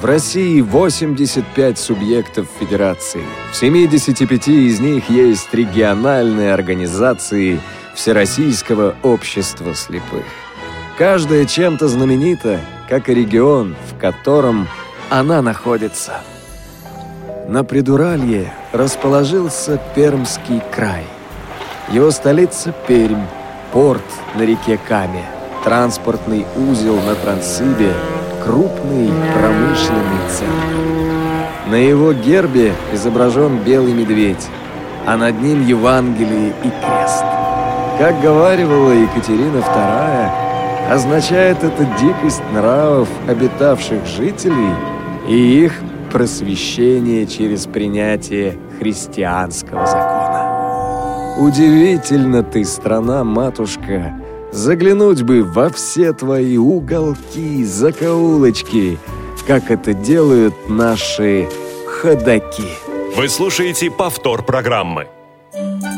В России 85 субъектов федерации. В 75 из них есть региональные организации Всероссийского общества слепых. Каждая чем-то знаменита, как и регион, в котором она находится. На Придуралье расположился Пермский край. Его столица Пермь, порт на реке Каме, транспортный узел на Трансибе – крупный промышленный центр. На его гербе изображен белый медведь, а над ним Евангелие и крест. Как говаривала Екатерина II, означает это дикость нравов обитавших жителей и их просвещение через принятие христианского закона. Удивительно ты, страна-матушка, Заглянуть бы во все твои уголки, закоулочки, как это делают наши ходаки. Вы слушаете повтор программы.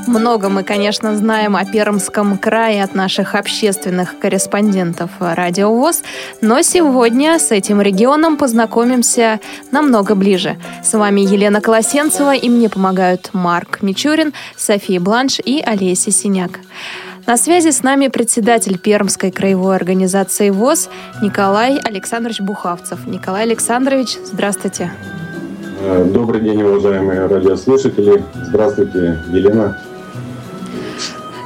Много мы, конечно, знаем о Пермском крае от наших общественных корреспондентов Радио ВОЗ, но сегодня с этим регионом познакомимся намного ближе. С вами Елена Колосенцева, и мне помогают Марк Мичурин, София Бланш и Олеся Синяк. На связи с нами председатель Пермской краевой организации ВОЗ Николай Александрович Бухавцев. Николай Александрович, здравствуйте. Э, добрый день, уважаемые радиослушатели. Здравствуйте, Елена.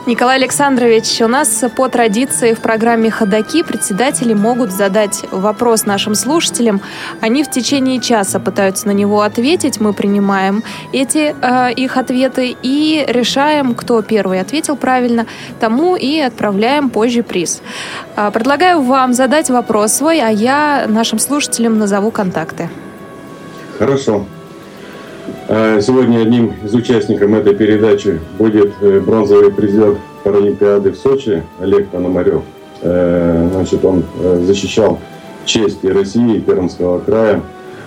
Николай Александрович, у нас по традиции в программе «Ходоки» председатели могут задать вопрос нашим слушателям. Они в течение часа пытаются на него ответить. Мы принимаем эти э, их ответы и решаем, кто первый ответил правильно, тому и отправляем позже приз. Э, предлагаю вам задать вопрос свой, а я нашим слушателям назову контакты. Хорошо. А сегодня одним из участников этой передачи будет э, бронзовый призер Паралимпиады в Сочи Олег Пономарев. Э, значит, он э, защищал честь и России, и Пермского края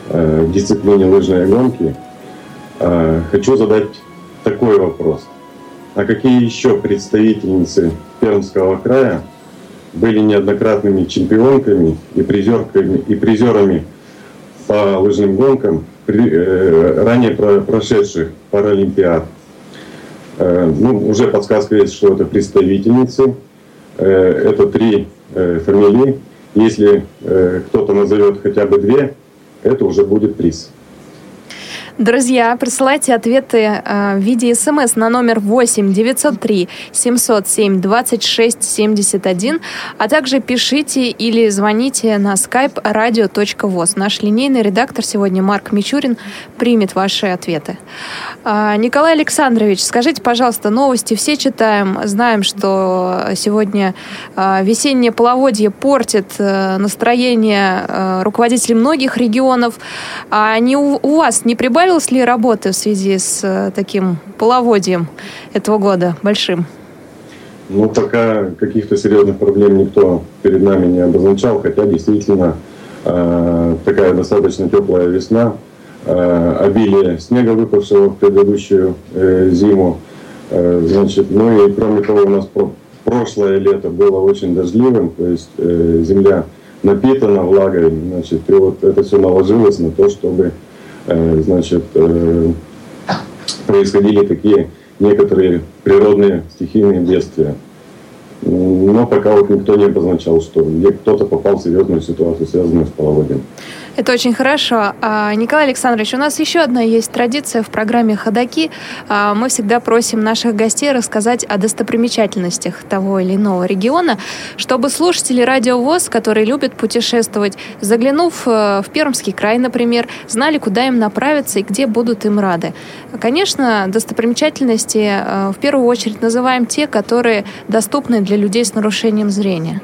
в дисциплине лыжные гонки. Хочу задать такой вопрос. А какие еще представительницы Пермского края были неоднократными чемпионками и призерками и призерами по лыжным гонкам ранее прошедших Паралимпиад. Э, ну, уже подсказка есть, что это представительницы. Э, это три фамилии. Если кто-то назовет хотя бы две, это уже будет приз. Друзья, присылайте ответы э, в виде смс на номер 8 903 707 26 71, а также пишите или звоните на skype radio.voz. Наш линейный редактор сегодня Марк Мичурин примет ваши ответы. Э, Николай Александрович, скажите, пожалуйста, новости все читаем, знаем, что сегодня э, весеннее половодье портит э, настроение э, руководителей многих регионов. А не у, у вас не прибавилось Прибавилось ли работы в связи с э, таким половодьем этого года большим? Ну, пока каких-то серьезных проблем никто перед нами не обозначал, хотя действительно э, такая достаточно теплая весна, э, обилие снега, выпавшего в предыдущую зиму, значит, ну и кроме того, у нас про прошлое лето было очень дождливым, то есть земля напитана влагой, значит, и вот это все наложилось на то, чтобы значит, э, происходили такие некоторые природные стихийные бедствия. Но пока вот никто не обозначал, что кто-то попал в серьезную ситуацию, связанную с половодьем. Это очень хорошо. А, Николай Александрович, у нас еще одна есть традиция в программе «Ходоки». А, мы всегда просим наших гостей рассказать о достопримечательностях того или иного региона, чтобы слушатели Радио ВОЗ, которые любят путешествовать, заглянув э, в Пермский край, например, знали, куда им направиться и где будут им рады. Конечно, достопримечательности э, в первую очередь называем те, которые доступны для людей с нарушением зрения.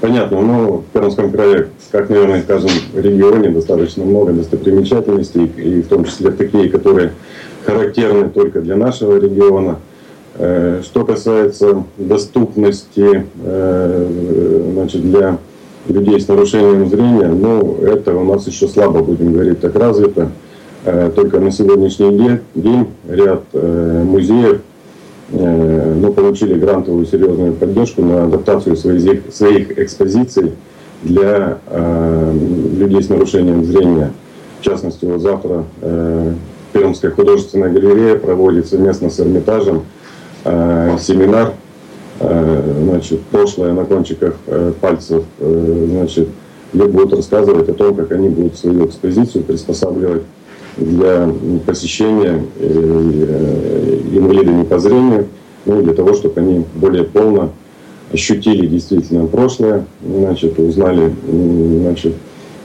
Понятно. Ну, в Пермском крае, как, наверное, в каждом регионе, достаточно много достопримечательностей, и в том числе такие, которые характерны только для нашего региона. Э, что касается доступности э, значит, для людей с нарушением зрения, ну, это у нас еще слабо, будем говорить, так развито. Э, только на сегодняшний день ряд музеев э, ну, получили грантовую серьезную поддержку на адаптацию своих, своих экспозиций для людей с нарушением зрения. В частности, вот завтра Пермская художественная галерея проводит совместно с Эрмитажем семинар значит, прошлое на кончиках пальцев, значит, где будут рассказывать о том, как они будут свою экспозицию приспосабливать для посещения инвалидами по зрению, ну, для того, чтобы они более полно ощутили действительно прошлое, значит, узнали значит,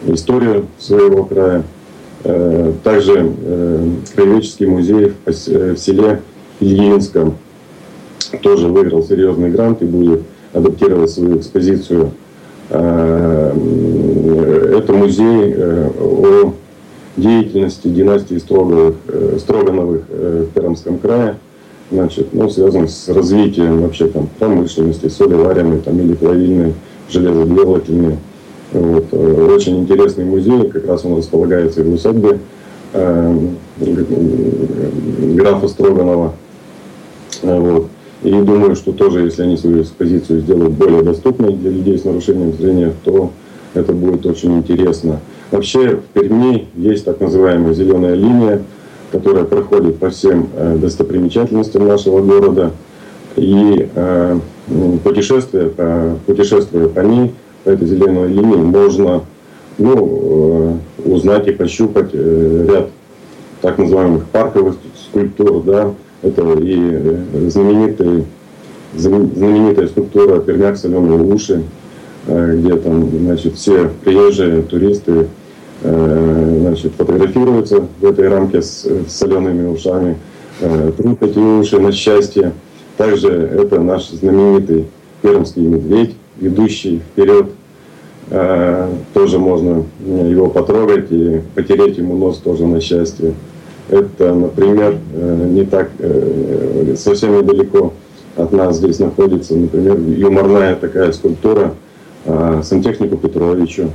историю своего края. Э, также э, краеведческий музей в селе Ильинском тоже выиграл серьезный грант и будет адаптировать свою экспозицию. Э, это музей о деятельности династии Строгановых, Строгановых в Пермском крае значит, ну, связан с развитием вообще там промышленности, солеваренной там, или плавильной, железоделательной. Вот. Э, очень интересный музей, как раз он располагается в усадьбе э, графа Строганова. Э, вот. И думаю, что тоже, если они свою экспозицию сделают более доступной для людей с нарушением зрения, то это будет очень интересно. Вообще в Перми есть так называемая зеленая линия, которая проходит по всем э, достопримечательностям нашего города. И э, путешествие, по, путешествуя по ней, по этой зеленой линии, можно ну, э, узнать и пощупать ряд так называемых парковых скульптур. Да? Это и знаменитый, знаменитая скульптура «Пермяк соленые уши», где там значит, все приезжие туристы Э, значит, фотографируются в этой рамке с, с солеными ушами, э, трут эти уши на счастье. Также это наш знаменитый пермский медведь, ведущий вперед. Э, тоже можно его потрогать и потереть ему нос тоже на счастье. Это, например, не так совсем недалеко от нас здесь находится, например, юморная такая скульптура сантехнику Петровичу.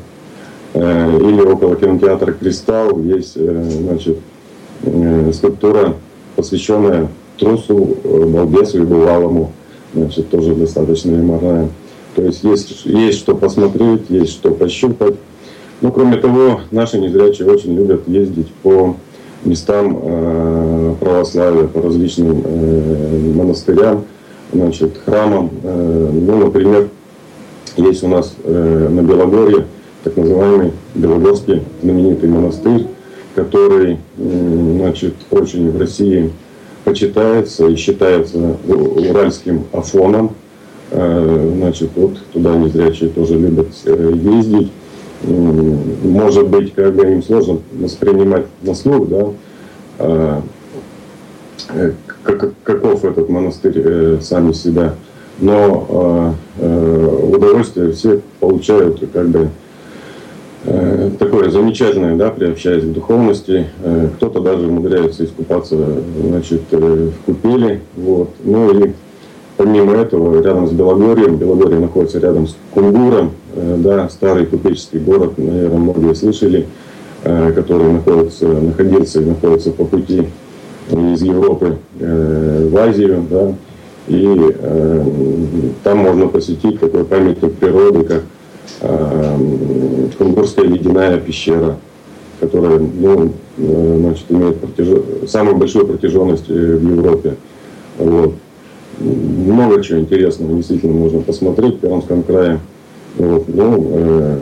Э, или около кинотеатра «Кристалл» есть э, значит, э, скульптура, посвященная трусу, балбесу и бывалому. Значит, тоже достаточно юморная. То есть есть, есть что посмотреть, есть что пощупать. Ну, кроме того, наши незрячие очень любят ездить по местам э, православия, по различным э, монастырям, значит, храмам. Э, ну, например, есть у нас э, на Белогорье так называемый Белогорский знаменитый монастырь, который значит, очень в России почитается и считается уральским афоном. Э, значит, вот туда незрячие тоже любят э, ездить. Может быть, как бы им сложно воспринимать на слух, да, а, э, каков этот монастырь сами себя. Но удовольствие все получают как бы такое замечательное, да, приобщаясь к духовности. Э, кто-то даже умудряется искупаться значит, э, в купели. Вот. Ну и помимо этого, рядом с Белогорьем, Белогорье находится рядом с Кунгуром, да, старый купеческий город, наверное, многие слышали, который находится, находился и находится по пути из Европы в Азию, да, и там можно посетить такой памятник природы, как Кунгурская ледяная пещера, которая ну, э, значит, имеет протяж... самую большую протяженность э, в Европе. Вот. Много чего интересного действительно можно посмотреть в Пермском крае. Вот. Ну, э,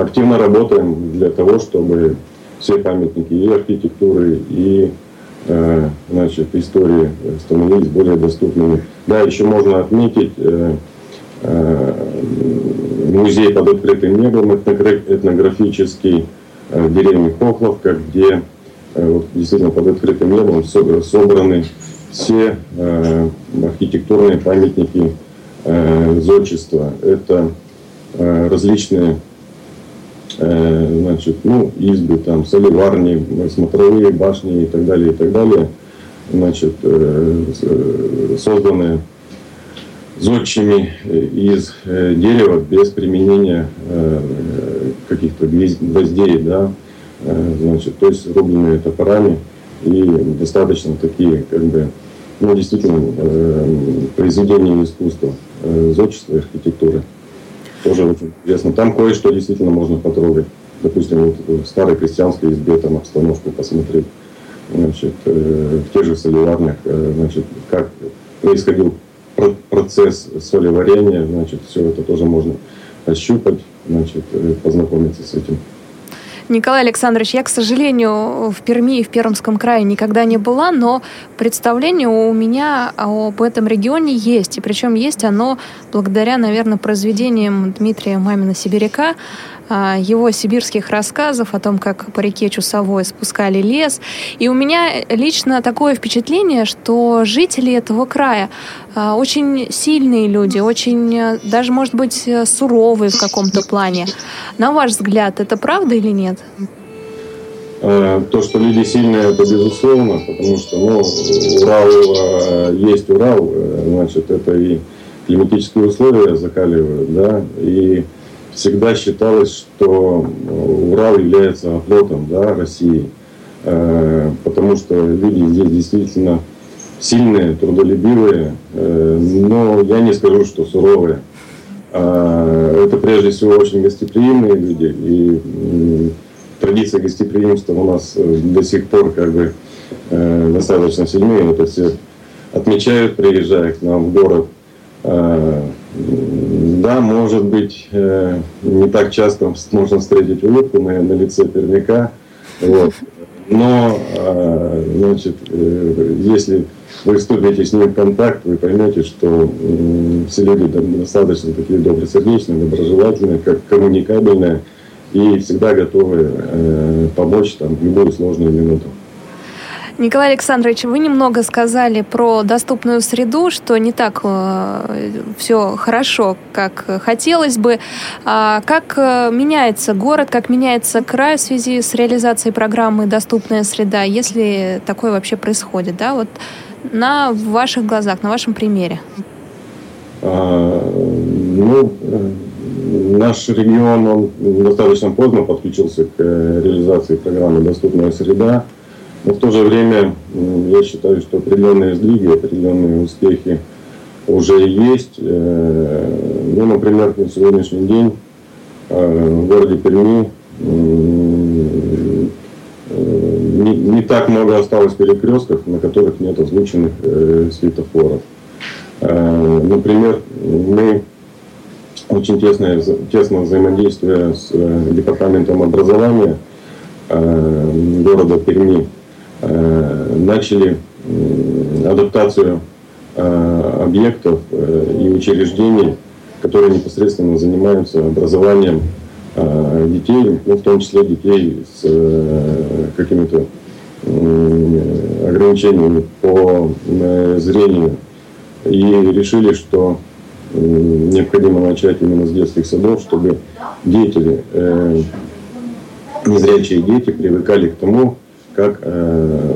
активно работаем для того, чтобы все памятники и архитектуры, и значит, истории становились более доступными. Да, еще можно отметить музей под открытым небом этнографический в э, деревне Хохловка, где э, действительно под открытым небом собраны все архитектурные памятники зодчества. Это различные значит, ну, избы, там, соливарни, смотровые башни и так далее, и так далее, значит, созданные зодчими э, из э, дерева без применения э, каких-то гвоздей, да, значит, то есть рубленные топорами и достаточно такие, как бы, ну, действительно, произведения искусства, зодчества и архитектуры. тоже очень интересно. Там кое-что действительно можно потрогать. Допустим, вот в старой крестьянской избе там обстановку посмотреть. Значит, в тех же солеварнях, значит, как происходил процесс солеварения, значит, все это тоже можно ощупать, значит, познакомиться с этим. Николай Александрович, я, к сожалению, в Перми и в Пермском крае никогда не была, но представление у меня об этом регионе есть. И причем есть оно благодаря, наверное, произведениям Дмитрия Мамина-Сибиряка, его сибирских рассказов о том, как по реке Чусовой спускали лес. И у меня лично такое впечатление, что жители этого края а, очень сильные люди, очень даже, может быть, суровые в каком-то плане. На ваш взгляд, это правда или нет? А, то, что люди сильные, это безусловно, потому что ну, Урал есть Урал, э, значит, это и климатические условия закаливают, да, и всегда считалось, что э, Урал является оплотом да, России, э, потому что люди здесь действительно сильные, трудолюбивые, э, но я не скажу, что суровые. А, это прежде всего очень гостеприимные люди, и традиция гостеприимства у нас до сих пор как бы достаточно сильные. Это все отмечают, приезжая к нам в город. Да, может быть, э, не так часто можно встретить улыбку на, на лице пермяка. Вот. Но, а, значит, э, если вы вступите с ним в контакт, вы поймете, что все люди достаточно такие добросердечные, доброжелательные, как коммуникабельные и всегда готовы э, помочь там, в любую сложную минуту. Николай Александрович, вы немного сказали про доступную среду, что не так э, все хорошо, как хотелось бы. А как э, меняется город, как меняется край в связи с реализацией программы «Доступная среда», если такое вообще происходит, да, вот на ваших глазах, на вашем примере? А, ну, наш регион, он достаточно поздно подключился к э, реализации программы «Доступная среда». Но в то же время я считаю, что определенные сдвиги, определенные успехи уже есть. Э, ну, например, на сегодняшний день э, в городе Перми э, не, так много осталось перекрестков, на которых нет озвученных светофоров. Например, мы очень тесное, тесно взаимодействуя с департаментом образования города Перми, начали адаптацию э, объектов э, и учреждений, которые непосредственно занимаются образованием детей, ну, в том числе детей с какими-то ограничениями по зрению. И решили, что необходимо начать именно с детских садов, чтобы деятели, незрячие дети привыкали к тому, как э,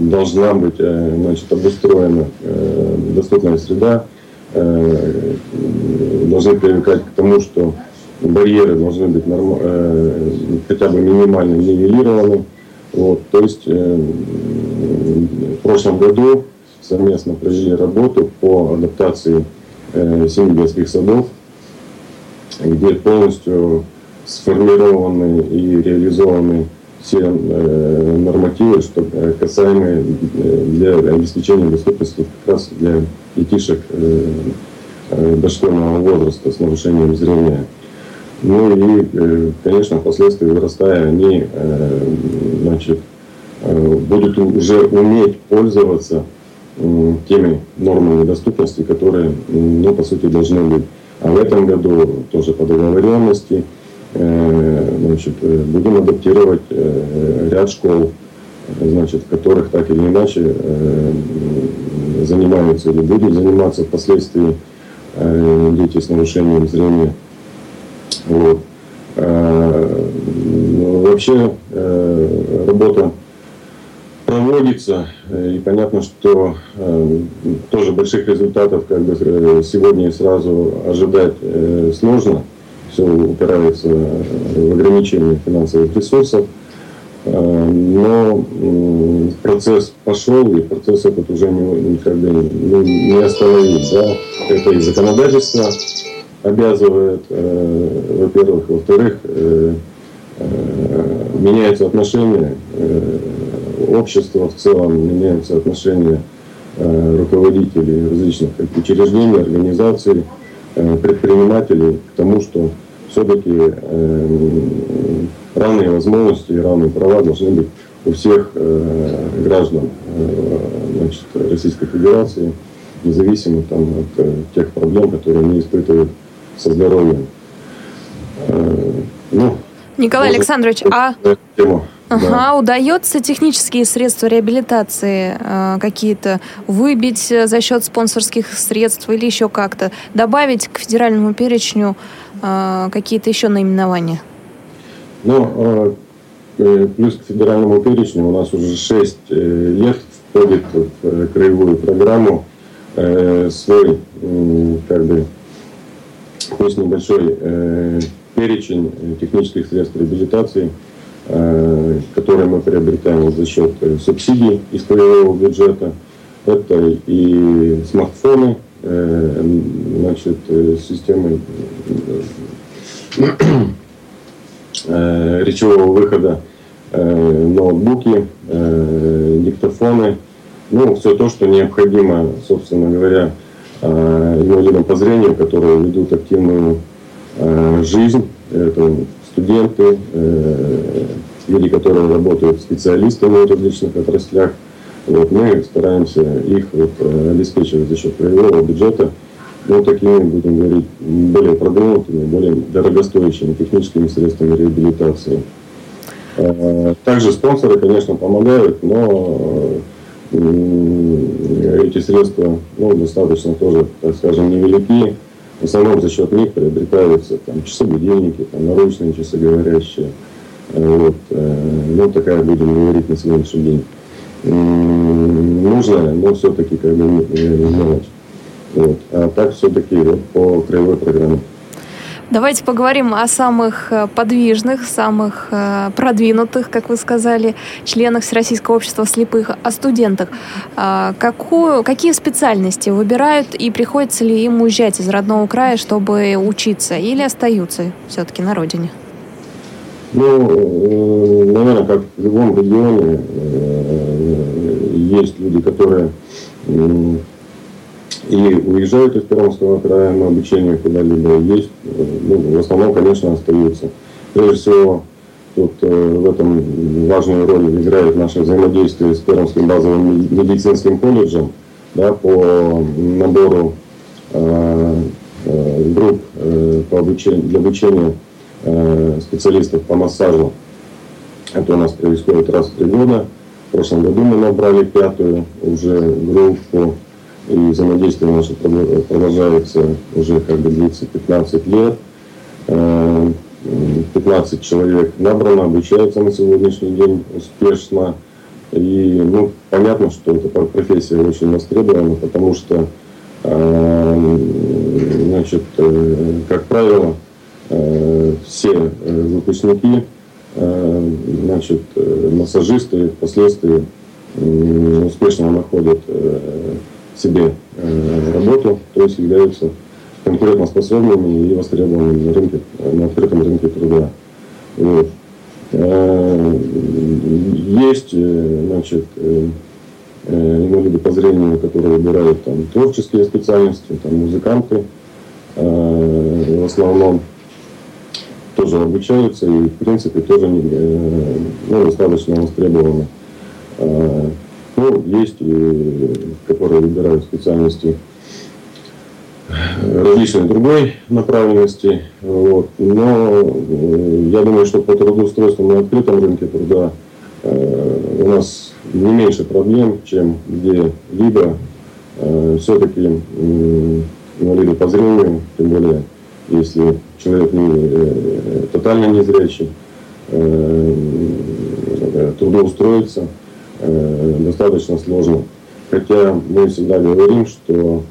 должна быть э, значит, обустроена э, доступная среда, должны привыкать к тому, что барьеры должны быть норм, хотя бы минимально нивелированы. Вот, то есть в прошлом году совместно провели работу по адаптации семи детских садов, где полностью сформированы и реализованы все э, нормативы, что э, касаемые э, для обеспечения доступности как раз для детишек дошкольного возраста с нарушением зрения. Ну и, конечно, впоследствии вырастая, они значит, будут уже уметь пользоваться теми нормами доступности, которые, ну, по сути, должны быть. А в этом году тоже по договоренности – значит, э, будем адаптировать э, ряд школ, значит, в которых так или иначе занимаются или будут заниматься впоследствии дети с нарушением зрения. Вот. Ну, вообще работа проводится, и понятно, что тоже больших результатов как бы сегодня сразу ожидать сложно все упирается в ограничение финансовых ресурсов. Э, но процесс пошел, и процесс этот уже бы, не, остановить. Да? Это и законодательство обязывает, во-первых, во-вторых, меняются отношения общества в целом, меняются отношения руководителей различных учреждений, организаций, предпринимателей к тому, что все-таки равные возможности и равные права должны быть у всех граждан значит, Российской Федерации независимо там, от э, тех проблем, которые они испытывают со здоровьем. Э, ну, Николай Александрович, а тему. Ага, да. удается технические средства реабилитации э, какие-то выбить за счет спонсорских средств или еще как-то добавить к федеральному перечню э, какие-то еще наименования? Ну, э, плюс к федеральному перечню у нас уже 6 э, лет входит в э, краевую программу э, свой, как бы, пусть небольшой э, перечень технических средств реабилитации, э, которые мы приобретаем за счет э, субсидий из краевого бюджета. Это и смартфоны, э, значит, э, системы э, речевого выхода, э, ноутбуки, э, диктофоны – ну, все то, что необходимо, собственно говоря, э, инвалидам по зрению, которые ведут активную э, жизнь. Это студенты, э, люди, которые работают специалистами в различных отраслях. Вот, мы стараемся их вот, обеспечивать за счет краевого бюджета ну, такими, будем говорить, более продвинутыми, более дорогостоящими техническими средствами реабилитации. Также спонсоры, конечно, помогают, но эти средства ну, достаточно тоже, так скажем, невелики. В основном за счет них приобретаются там, часы будильники, там, наручные часы говорящие. Вот, э, ну, такая, будем говорить, на сегодняшний день. Нужно, но все-таки как бы мелочь. Вот. А так все-таки вот, по краевой программе. Давайте поговорим о самых э, подвижных, самых э, продвинутых, как вы сказали, членах Всероссийского общества слепых, о студентах. А, какую, какие специальности выбирают и приходится ли им уезжать из родного края, чтобы учиться, или остаются все-таки на родине? Ну, э, наверное, как в любом регионе, есть люди, которые и уезжают из Пермского края на обучение куда-либо есть, ну, в основном, конечно, остаются. Прежде всего, тут э, в этом важную роль играет наше взаимодействие с Пермским базовым медицинским колледжем да, по набору э, э, групп э, по обучению, для обучения э, специалистов по массажу. Это у нас происходит раз в три года. В прошлом году мы набрали пятую уже группу и взаимодействие наше продолжается уже как бы длится 15 лет. 15 э, человек набрано, обучаются на сегодняшний день успешно. И ну, понятно, что эта профессия очень востребована, потому что, э, значит, э, как правило, все выпускники, значит, массажисты впоследствии успешно находят себе э, работу, то есть являются конкурентоспособными и востребованными на рынке, на открытом рынке труда. Вот. Э, есть, э, значит, инвалиды по зрению, которые выбирают там творческие специальности, там музыканты в основном тоже обучаются и в принципе тоже ну, достаточно востребованы. Ну, есть, которые выбирают специальности различной другой направленности. Вот. Но э, я думаю, что по трудоустройству на открытом рынке труда э, у нас не меньше проблем, чем где-либо. Э, все-таки инвалиды по зрению, тем более, если человек не, тотально незрячий, трудоустроиться – э, достаточно сложно. Хотя мы всегда говорим, что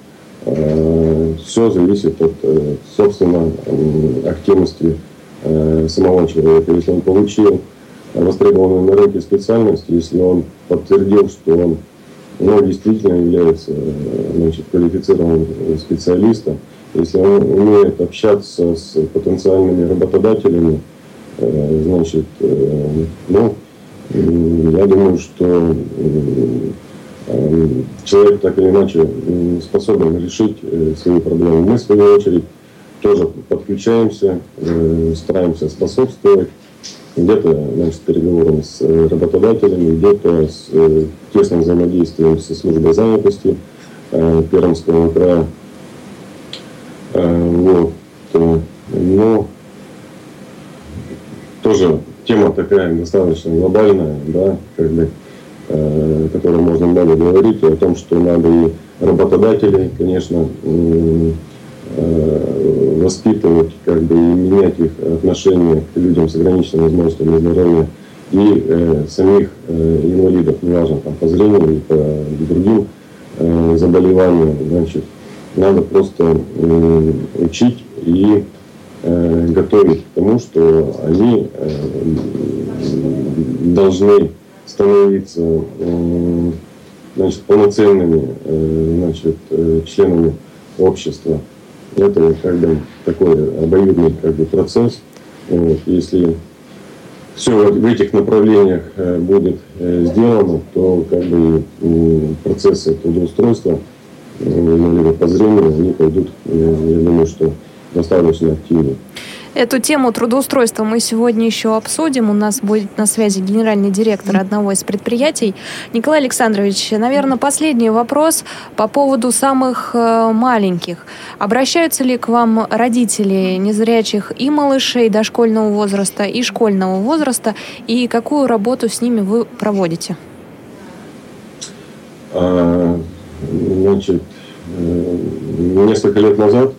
э, все зависит от, э, собственно, э, активности э, самого человека. Если он получил востребованную на рынке специальность, если он подтвердил, что он ну, действительно является э, значит, квалифицированным специалистом, если он умеет общаться с потенциальными работодателями, значит, ну, я думаю, что человек так или иначе способен решить свои проблемы. Мы, в свою очередь, тоже подключаемся, стараемся способствовать где-то значит, переговором с э, работодателями, где-то с э, тесным взаимодействием со службой занятости э, Пермского края. Вот. Но тоже тема такая достаточно глобальная, да, как бы, э, о которой можно много говорить, и о том, что надо и работодателей, конечно, Э, воспитывать как бы, и менять их отношение к людям с ограниченными возможностями здоровья и э, самих э, инвалидов, неважно там по зрению или по другим э, заболеваниям, значит, надо просто э, учить и готовить к тому, что они э, должны становиться э, значит, полноценными э, значит, э, членами общества. Это как бы такой обоюдный как бы, процесс. Вот. Если все в этих направлениях э, будет э, сделано, то как бы процессы трудоустройства инвалидов по зрению, они пойдут, я думаю, что достаточно активно. Эту тему трудоустройства мы сегодня еще обсудим. У нас будет на связи генеральный директор одного из предприятий. Николай Александрович, наверное, последний вопрос по поводу самых э, маленьких. Обращаются ли к вам родители незрячих и малышей дошкольного возраста, и школьного возраста, и какую работу с ними вы проводите? А, значит, э, несколько лет назад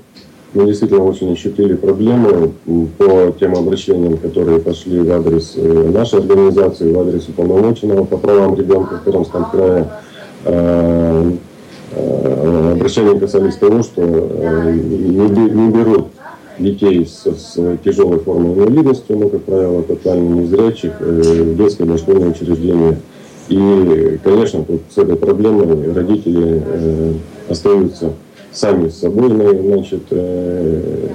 мы действительно очень ощутили проблемы по тем обращениям, которые пошли в адрес э, нашей организации, в адрес уполномоченного по правам ребенка в Пермском крае. Э, э, обращения касались того, что не берут детей с, с тяжелой формой инвалидности, ну, как правило, тотально незрячих, в детское дошкольное учреждение. И, конечно, тут с этой проблемой родители остаются сами с собой, значит, э,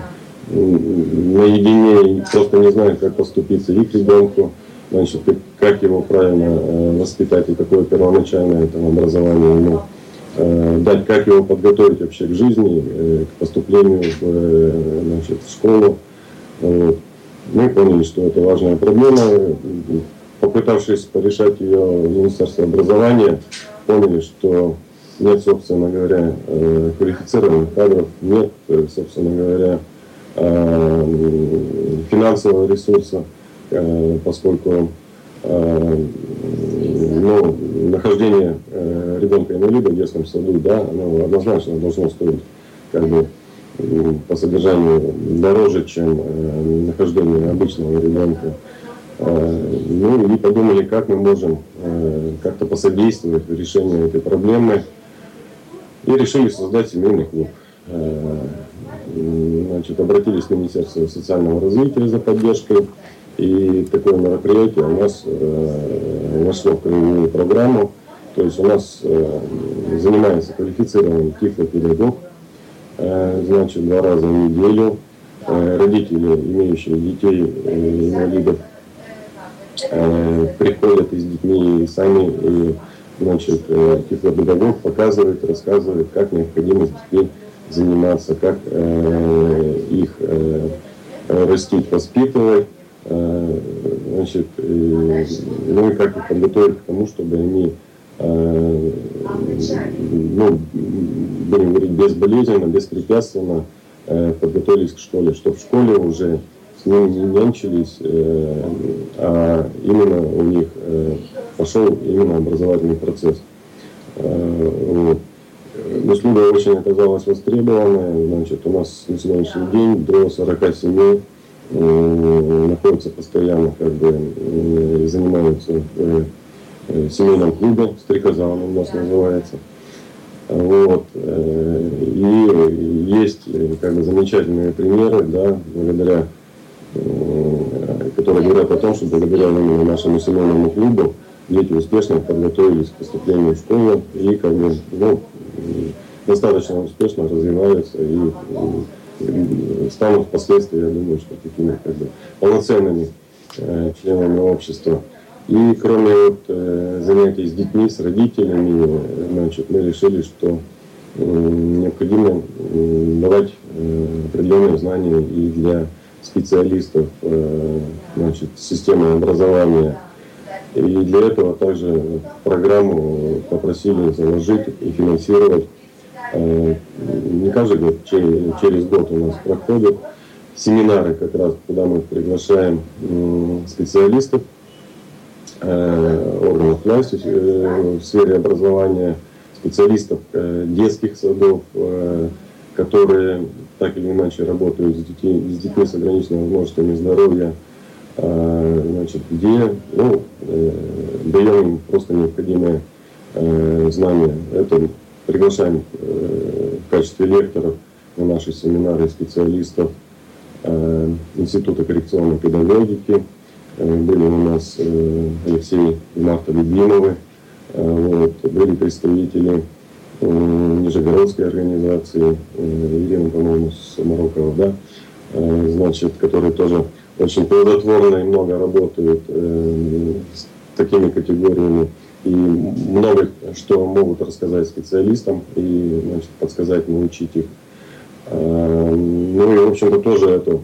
наедине, просто не знают, как поступиться и к ребенку, значит, как его правильно э, воспитать и какое первоначальное там, образование ему э, дать, как его подготовить вообще к жизни, к поступлению в, значит, в школу. Вот. Мы поняли, что это важная проблема. Попытавшись порешать ее в Министерстве образования, поняли, что нет, собственно говоря, э, квалифицированных кадров, нет, э, собственно говоря, э, финансового ресурса, поскольку ну, нахождение ребенка-инвалида в детском саду, да, оно однозначно должно стоить как бы по содержанию дороже, чем нахождение обычного ребенка. Ну и подумали, как мы можем как-то посодействовать в решении этой проблемы и решили создать семейный клуб. Э, значит, обратились в Министерство социального развития за поддержкой. И такое мероприятие у нас э, вошло в краевую программу. То есть у нас э, занимается квалифицированный тифлопедагог, значит, два раза в неделю. Родители, имеющие детей инвалидов, приходят и с детьми и сами и значит, э, тифлопедагог показывает, рассказывает, как необходимо детьми заниматься, как э, их э, растить, воспитывать, значит, ну и как их подготовить к тому, чтобы они ну, будем говорить, безболезненно, беспрепятственно э, подготовились к школе, чтобы в школе уже с ними не нянчились, э, а именно у них э, пошел именно образовательный процесс. Э, вот. Услуга очень оказалась востребованная. Значит, у нас на сегодняшний день до 40 семей находятся постоянно, как бы занимаются в семейном клубе, стрекоза он у нас называется. Вот. И есть как бы, замечательные примеры, да, благодаря, которые говорят о том, что благодаря именно нашему семейному клубу дети успешно подготовились к поступлению в школу и как бы, ну, достаточно успешно развиваются и, и станут впоследствии, я думаю, что такими как бы полноценными э, членами общества. И кроме вот, э, занятий с детьми, с родителями, значит, мы решили, что э, необходимо э, давать э, определенные знания и для специалистов э, значит, системы образования. И для этого также программу попросили заложить и финансировать. Э, не каждый год, через, год у нас проходят семинары, как раз, куда мы приглашаем специалистов Э, органов власти в сфере образования, специалистов детских садов, которые так или иначе работают с детьми, с, детьми с ограниченными возможностями здоровья, значит, где ну, даем им просто необходимые знания. Это приглашаем в качестве лекторов на наши семинары специалистов Института коррекционной педагогики, Э, были у нас э, Алексей и Марта Любимовы, э, вот, были представители Нижегородской организации, Ирина, по-моему, Самарокова, да, значит, которые тоже очень плодотворно и много работают с такими категориями. И много что могут рассказать специалистам и значит, подсказать, научить их. Ну и, в общем-то, тоже это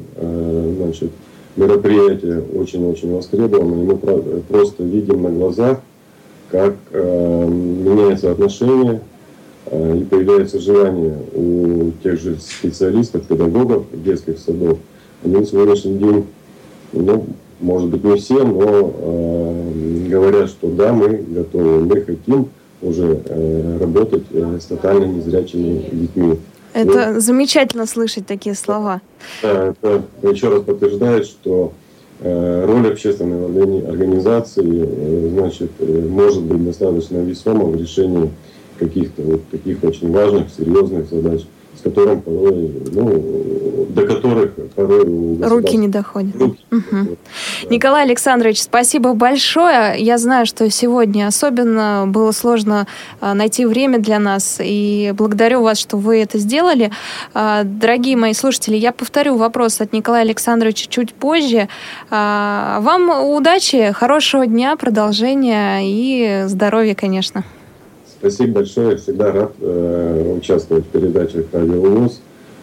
значит, мероприятие очень-очень востребовано, и мы просто видим на глазах, как э, меняется отношение э, и появляется желание у тех же специалистов, педагогов детских садов. Они на сегодняшний день, ну, может быть, не все, но э, говорят, что да, мы готовы, мы хотим уже э, работать э, с тотально незрячими детьми. Это ну, замечательно слышать такие слова. Да, это еще раз подтверждает, что э, роль общественной организации э, значит, э, может быть достаточно весома в решении каких-то вот таких очень важных, серьезных задач с которым порой, ну, до которых порой руки не доходят. Руки угу. да. Николай Александрович, спасибо большое. Я знаю, что сегодня особенно было сложно а, найти время для нас, и благодарю вас, что вы это сделали. А, дорогие мои слушатели, я повторю вопрос от Николая Александровича чуть позже. А, вам удачи, хорошего дня, продолжения и здоровья, конечно. Спасибо большое. Всегда рад э, участвовать в передачах «Радио ВОЗ».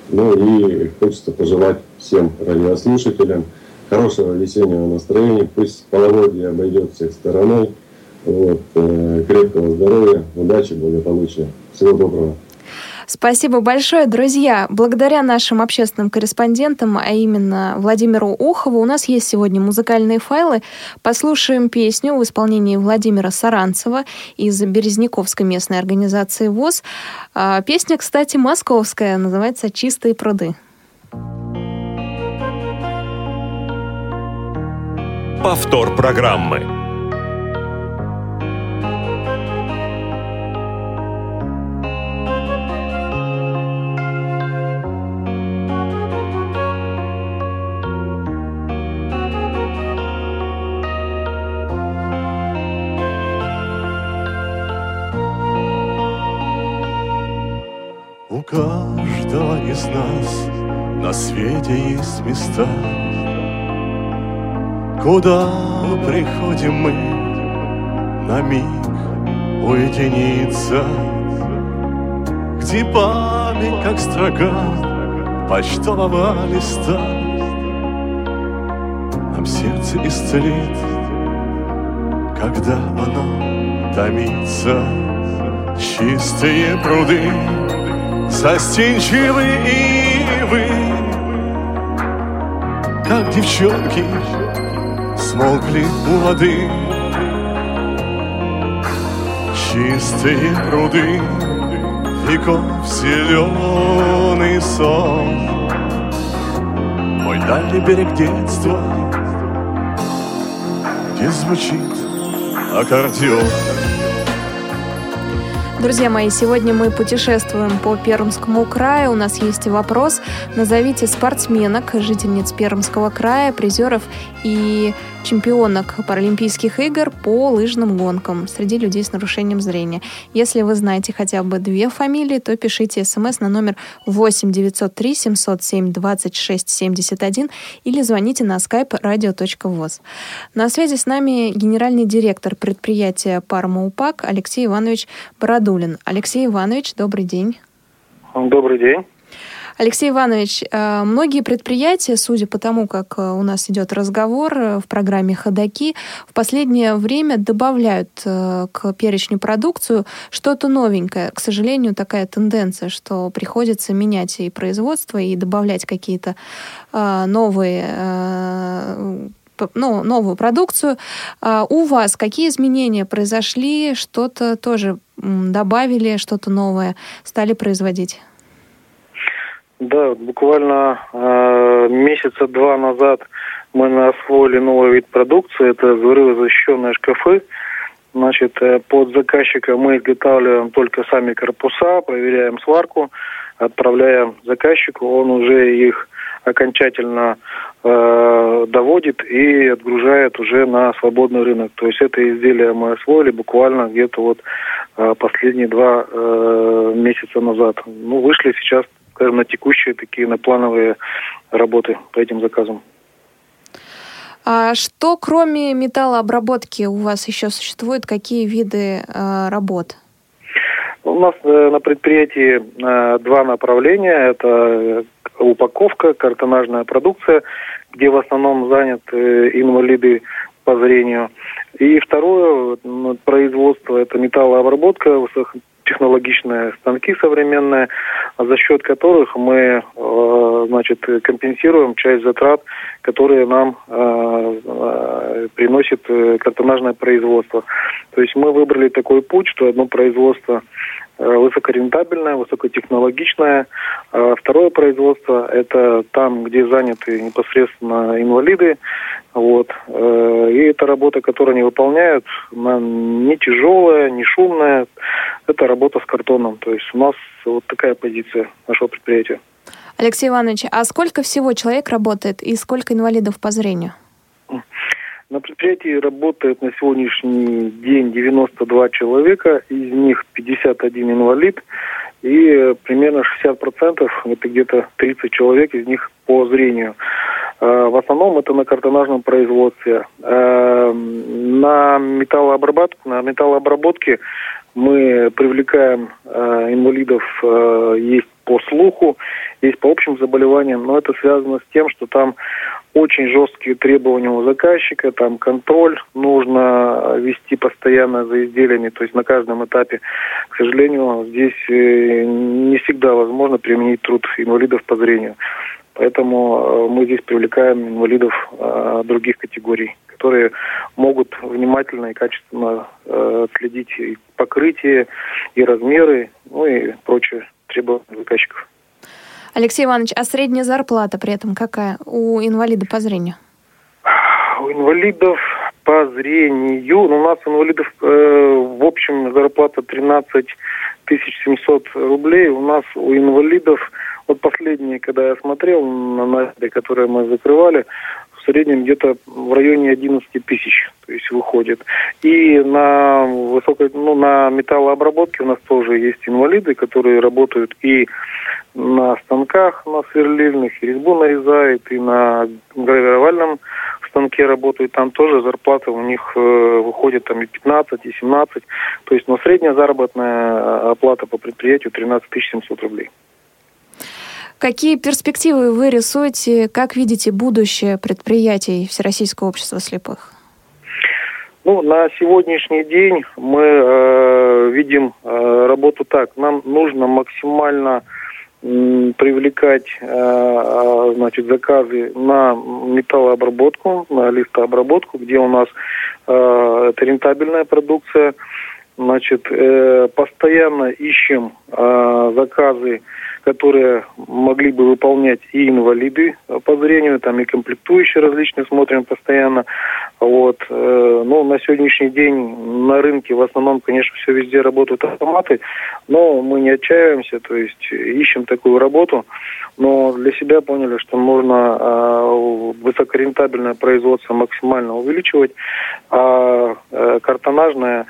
Ну и хочется пожелать всем радиослушателям хорошего весеннего настроения. Пусть половодье обойдет всех стороной. Вот, э, крепкого здоровья, удачи, благополучия. Всего доброго. Спасибо большое, друзья. Благодаря нашим общественным корреспондентам, а именно Владимиру Ухову, у нас есть сегодня музыкальные файлы. Послушаем песню в исполнении Владимира Саранцева из Березняковской местной организации ВОЗ. А, песня, кстати, московская, называется «Чистые пруды». Повтор программы. Из нас на свете есть места, Куда приходим мы на миг уединиться, Где память, как строка почтового листа, Нам сердце исцелит, когда оно томится. Чистые пруды Застенчивые ивы Как девчонки Смолкли у воды. Чистые пруды Веков зеленый сон Мой дальний берег детства Где звучит аккордеон Друзья мои, сегодня мы путешествуем по Пермскому краю. У нас есть вопрос. Назовите спортсменок, жительниц Пермского края, призеров и чемпионок Паралимпийских игр по лыжным гонкам среди людей с нарушением зрения. Если вы знаете хотя бы две фамилии, то пишите смс на номер 8 903 707 26 71 или звоните на skype radio.voz. На связи с нами генеральный директор предприятия «Пармаупак» Алексей Иванович Бородов. Абдулин. Алексей Иванович, добрый день. Добрый день. Алексей Иванович, э, многие предприятия, судя по тому, как э, у нас идет разговор э, в программе «Ходоки», в последнее время добавляют к перечню продукцию что-то новенькое. К сожалению, такая тенденция, что приходится менять и производство, и добавлять какие-то новые ну, новую продукцию. А у вас какие изменения произошли? Что-то тоже добавили, что-то новое стали производить? Да, буквально э, месяца два назад мы освоили новый вид продукции. Это взрывозащищенные шкафы. Значит, э, под заказчика мы изготавливаем только сами корпуса, проверяем сварку, отправляем заказчику, он уже их окончательно э, доводит и отгружает уже на свободный рынок. То есть это изделие мы освоили буквально где-то вот э, последние два э, месяца назад. Ну, вышли сейчас, скажем, на текущие такие, на плановые работы по этим заказам. А что кроме металлообработки у вас еще существует? Какие виды э, работ? У нас э, на предприятии э, два направления. Это упаковка, картонажная продукция, где в основном заняты инвалиды по зрению. И второе ну, производство – это металлообработка, высокотехнологичные станки современные, за счет которых мы э, значит, компенсируем часть затрат, которые нам э, э, приносит картонажное производство. То есть мы выбрали такой путь, что одно производство высокорентабельное, высокотехнологичное. А второе производство – это там, где заняты непосредственно инвалиды. Вот. Э, и это работа, которую они выполняют, она не тяжелая, не шумная. Это работа с картоном. То есть у нас вот такая позиция нашего предприятия. Алексей Иванович, а сколько всего человек работает и сколько инвалидов по зрению? На предприятии работает на сегодняшний день 92 человека, из них 51 инвалид, и примерно 60%, это где-то 30 человек, из них по зрению. А, в основном это на картонажном производстве. А, на металлообработке, на металлообработке мы привлекаем а, инвалидов, есть по слуху, есть по общим заболеваниям, но это связано с тем, что там очень жесткие требования у заказчика, там контроль нужно вести постоянно за изделиями, то есть на каждом этапе. К сожалению, здесь э, не всегда возможно применить труд инвалидов по зрению. Поэтому э, мы здесь привлекаем инвалидов э, других категорий, которые могут внимательно и качественно следить и покрытие, и размеры, ну и прочие требования заказчиков. Алексей Иванович, а средняя зарплата при этом какая у инвалида по зрению? У инвалидов по зрению, ну, у нас инвалидов э, в общем зарплата 13 тысяч 700 рублей. У нас у инвалидов, вот последние, когда я смотрел на наряды, которые мы закрывали, среднем где-то в районе 11 тысяч, то есть выходит. И на высокой, ну, на металлообработке у нас тоже есть инвалиды, которые работают и на станках на сверлильных, и резьбу нарезает, и на гравировальном станке работают, там тоже зарплата у них э, выходит там и 15, и 17. То есть, но средняя заработная оплата по предприятию 13 700 рублей. Какие перспективы вы рисуете, как видите будущее предприятий Всероссийского общества слепых? Ну, на сегодняшний день мы э, видим э, работу так. Нам нужно максимально привлекать э, э, значит, заказы на металлообработку, на листообработку, где у нас э, это рентабельная продукция. Значит, постоянно ищем заказы которые могли бы выполнять и инвалиды по зрению, там и комплектующие различные смотрим постоянно. Вот. Э, но на сегодняшний день на рынке в основном, конечно, все везде работают автоматы, но мы не отчаиваемся, то есть ищем такую работу, но для себя поняли, что нужно э, высокорентабельное производство максимально увеличивать, а э, картонажное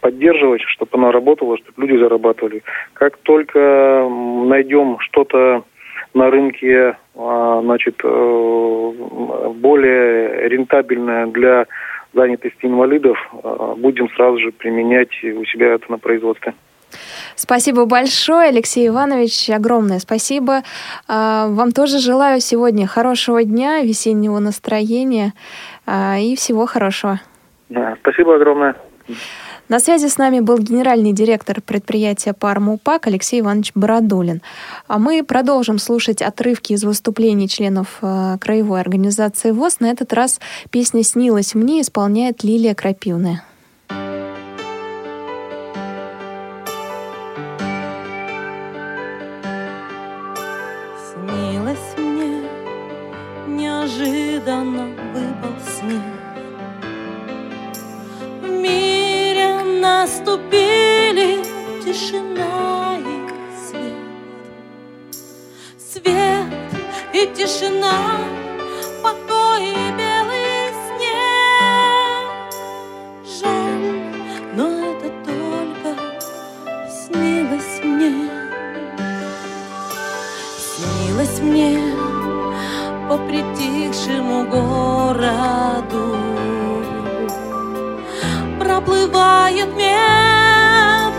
поддерживать, чтобы оно работало, чтобы люди зарабатывали. Как только найдем что-то на рынке а, значит, э, более рентабельное для занятости инвалидов, а, будем сразу же применять у себя это на производстве. Спасибо большое, Алексей Иванович, огромное спасибо. А, вам тоже желаю сегодня хорошего дня, весеннего настроения и всего хорошего. Спасибо огромное. На связи с нами был генеральный директор предприятия «Пармупак» Алексей Иванович Бородулин. А мы продолжим слушать отрывки из выступлений членов э, краевой организации ВОЗ. На этот раз песня «Снилась мне» исполняет Лилия Крапивная. Наступили тишина и свет. Свет и тишина, покой и белый снег. Жаль, но это только снилось мне. Снилось мне по притихшему городу проплывает медленное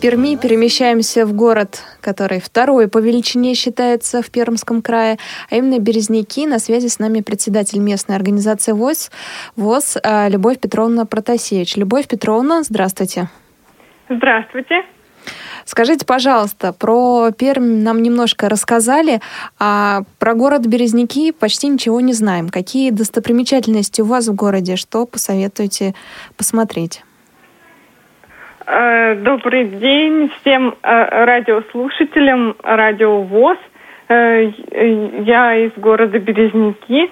Перми перемещаемся в город, который второй по величине считается в Пермском крае, а именно Березники. На связи с нами председатель местной организации ВОЗ, ВОЗ а, Любовь Петровна Протасевич. Любовь Петровна, здравствуйте. Здравствуйте. Скажите, пожалуйста, про Пермь нам немножко рассказали, а про город Березники почти ничего не знаем. Какие достопримечательности у вас в городе? Что посоветуете посмотреть? Э, добрый день всем э, радиослушателям Радио ВОЗ. Э, я из города Березники.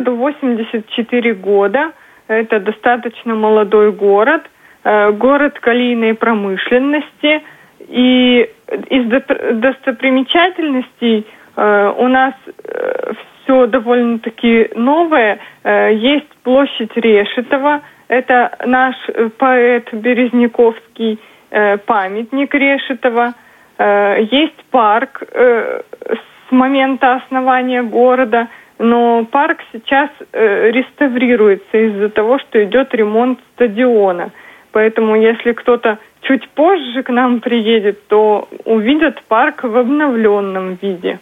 84 года. Это достаточно молодой город. Город калийной промышленности. И из достопримечательностей у нас все довольно-таки новое. Есть площадь Решетова, это наш поэт Березняковский памятник Решетова. Есть парк с момента основания города, но парк сейчас реставрируется из-за того, что идет ремонт стадиона – Поэтому если кто-то чуть позже к нам приедет, то увидят парк в обновленном виде.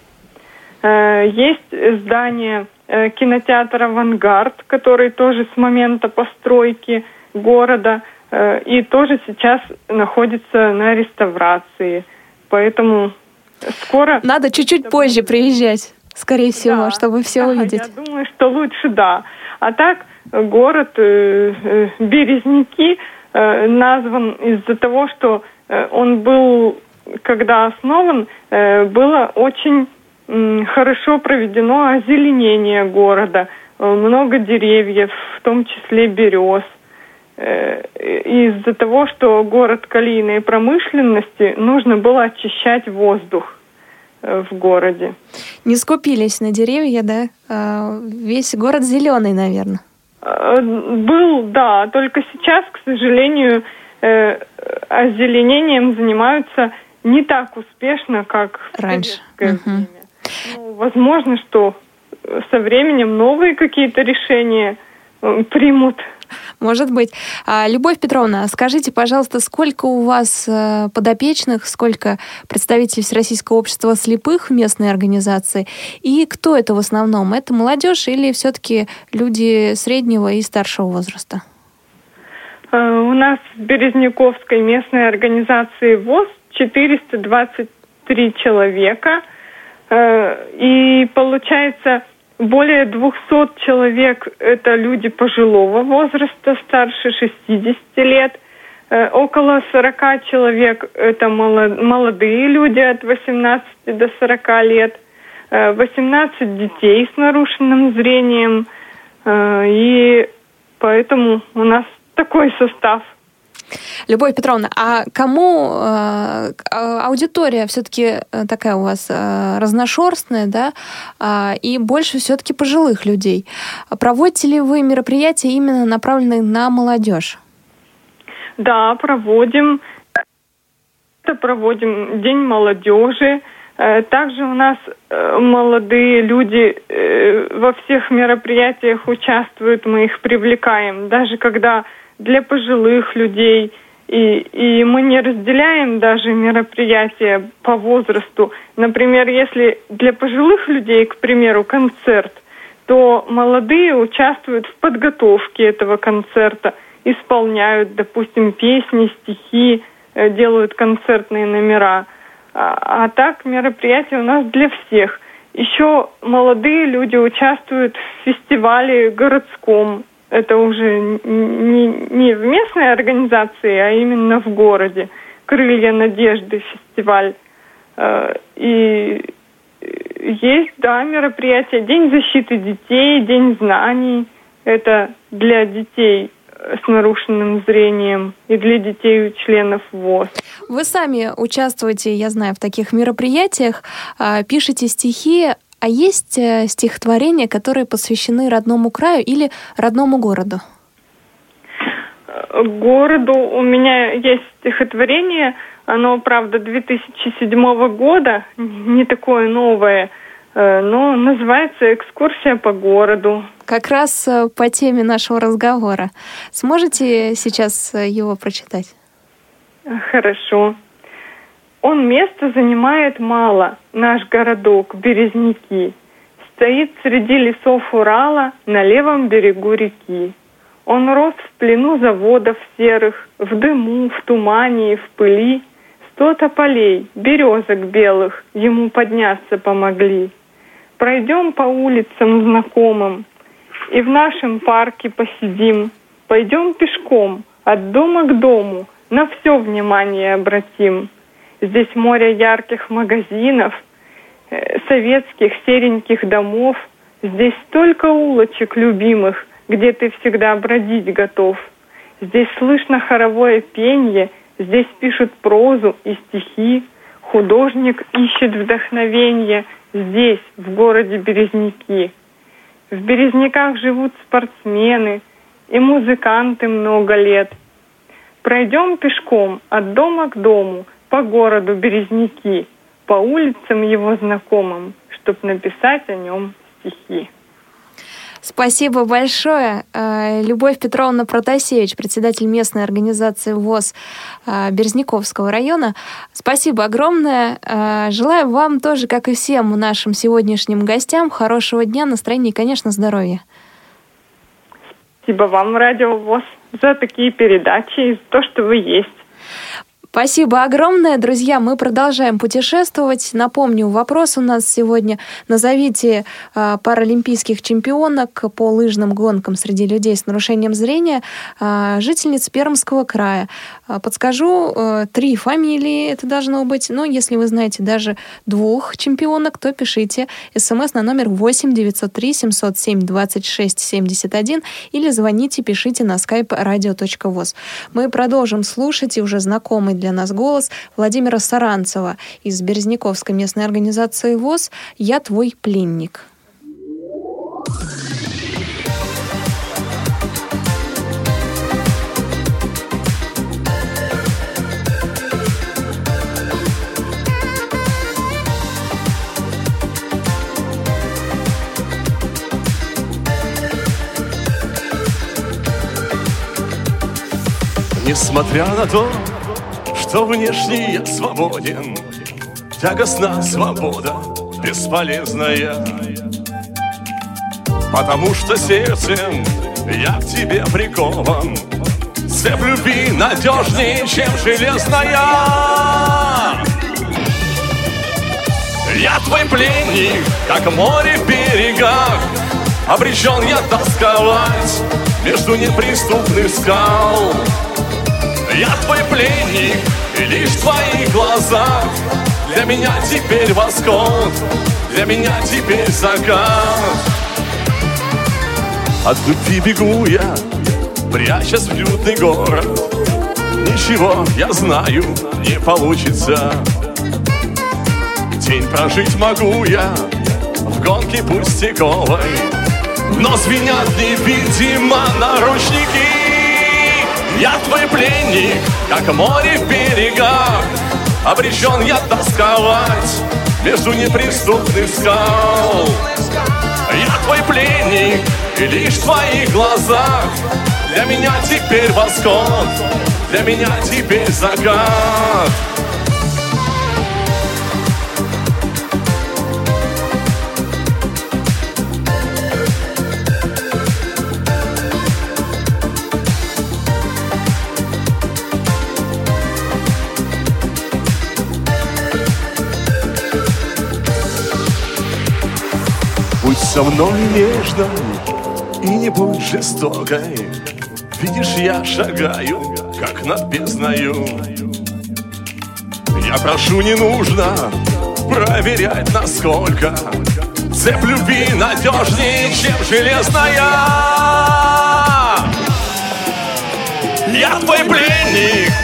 Э, есть здание э, кинотеатра «Авангард», который тоже с момента постройки города э, и тоже сейчас находится на реставрации. Поэтому скоро... Надо чуть-чуть позже приезжать, скорее всего, да, чтобы все да, увидеть. Я думаю, что лучше да. А так город Березники э, назван из-за того, что э, он был, когда основан, э, было очень хорошо проведено озеленение города, э, много деревьев, в том числе берез. Э, из-за того, что город калийной промышленности, нужно было очищать воздух э, в городе. Не скупились на деревья, да? А, Весь город зеленый, наверное. Был, да, только сейчас, к сожалению, озеленением занимаются не так успешно, как в Раньше. советское Мгм. время. Ну, возможно, что со временем новые какие-то решения э, примут. Может быть. А, Любовь Петровна, скажите, пожалуйста, сколько у вас э, подопечных, сколько представителей Всероссийского общества слепых в местной организации? И кто это в основном? Это молодежь или все-таки люди среднего и старшего возраста? Э, У нас в Березняковской местной организации ВОЗ 423 человека. Э, И получается, более 200 человек – это люди пожилого возраста, старше 60 лет. Э, Около 40 человек – это моло- молодые люди от 18 до 40 лет. Э, 18 детей с нарушенным зрением. Э, И поэтому у нас такой состав. Любовь Петровна, а кому э, а- аудитория все-таки такая у вас э, разношерстная, да, а, и больше все-таки пожилых людей? Проводите ли вы мероприятия именно направленные на молодежь? Да, проводим. Это проводим День молодежи. Э, Также у нас э, молодые люди э, во всех мероприятиях участвуют, мы их привлекаем. Даже когда для пожилых людей, и, и мы не разделяем даже мероприятия по возрасту. Например, если для пожилых людей, к примеру, концерт, то молодые участвуют в подготовке этого концерта, исполняют, допустим, песни, стихи, э, делают концертные номера. А, а так мероприятие у нас для всех. Еще молодые люди участвуют в фестивале городском. Это уже не, не в местной организации, а именно в городе. Крылья надежды фестиваль. Э, И есть, да, мероприятия. День защиты детей, День знаний. Это для детей э, с нарушенным зрением и для детей членов ВОЗ. Вы сами участвуете, я знаю, в таких мероприятиях, а, пишете стихи, а есть э, стихотворения, которые посвящены родному краю или родному городу? Э, Городу у меня есть стихотворение, оно, правда, 2007 года, не такое новое, э, но называется «Экскурсия по городу». Как раз по теме нашего разговора. Сможете сейчас его прочитать? Хорошо. Он места занимает мало, наш городок, Березники. Стоит среди лесов Урала на левом берегу реки. Он рос в плену заводов серых, в дыму, в тумане и в пыли. Сто тополей, березок белых ему подняться помогли. Пройдем по улицам знакомым и в нашем парке посидим. Пойдем пешком от дома к дому, на все внимание обратим. Здесь море ярких магазинов, э, советских сереньких домов. Здесь столько улочек любимых, где ты всегда бродить готов. Здесь слышно хоровое пенье, здесь пишут прозу и стихи. Художник ищет вдохновение здесь, в городе Березники. В Березняках живут спортсмены и музыканты много лет. Пройдем пешком от дома к дому, по городу Березники, по улицам его знакомым, чтоб написать о нем стихи. Спасибо большое. Э, Любовь Петровна Протасевич, председатель местной организации ВОЗ э, Березняковского района. Спасибо огромное. Э, Желаю вам тоже, как и всем нашим сегодняшним гостям, хорошего дня, настроения и, конечно, здоровья. Спасибо вам, Радио ВОЗ, за такие передачи и за то, что вы есть. Спасибо огромное, друзья. Мы продолжаем путешествовать. Напомню, вопрос у нас сегодня. Назовите э, паралимпийских чемпионок по лыжным гонкам среди людей с нарушением зрения, э, жительниц Пермского края. Э, подскажу, э, три фамилии это должно быть. Но если вы знаете даже двух чемпионок, то пишите смс на номер 8 903 707 26 71 или звоните, пишите на skype radio.voz. Мы продолжим слушать и уже знакомый для нас голос Владимира Саранцева из Березняковской местной организации ВОЗ «Я твой пленник». Несмотря на то, что внешне я свободен Тягостна свобода бесполезная. Потому что сердцем я к тебе прикован Цепь любви надежнее, чем железная. Я твой пленник, как море в берегах Обречен я тосковать между неприступных скал я твой пленник, и лишь в твоих глазах. Для меня теперь восход, для меня теперь закат. От любви бегу я, прячась в лютный город. Ничего, я знаю, не получится. День прожить могу я в гонке пустяковой. Но звенят невидимо наручники я твой пленник, как море в берегах. Обречен я тосковать между неприступных скал. Я твой пленник, и лишь в твоих глазах. Для меня теперь восход, для меня теперь закат со мной нежной и не будь жестокой. Видишь, я шагаю, как над бездною. Я прошу, не нужно проверять, насколько Цепь любви надежнее, чем железная. Я твой пленник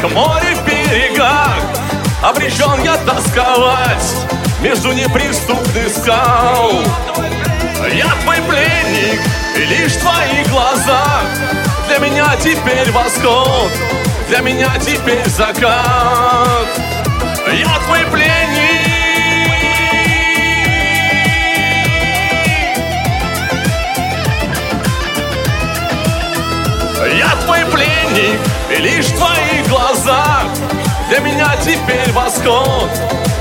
как море в берегах. Обречен я тосковать между неприступных скал. Я твой пленник, и лишь в твоих глазах. Для меня теперь восход, для меня теперь закат. Я твой пленник. Я твой пленник, лишь в твоих глазах. Для меня теперь восход,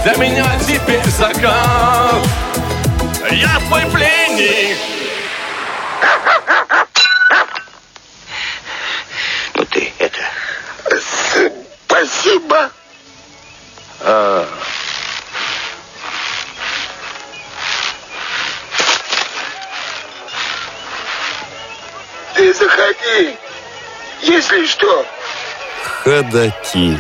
для меня теперь закат. Я твой пленник. Ну Ходаки.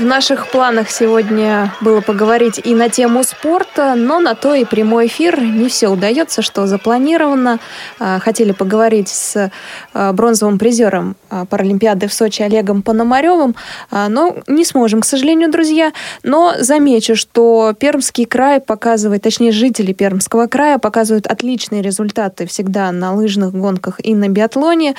В наших планах сегодня было поговорить и на тему спорта, но на то и прямой эфир не все удается, что запланировано. А, хотели поговорить с а, бронзовым призером а, Паралимпиады в Сочи Олегом Пономаревым, но не сможем, к сожалению, друзья. Но замечу, что Пермский край показывает, точнее, жители Пермского края показывают отличные результаты всегда на лыжных гонках и на биатлоне.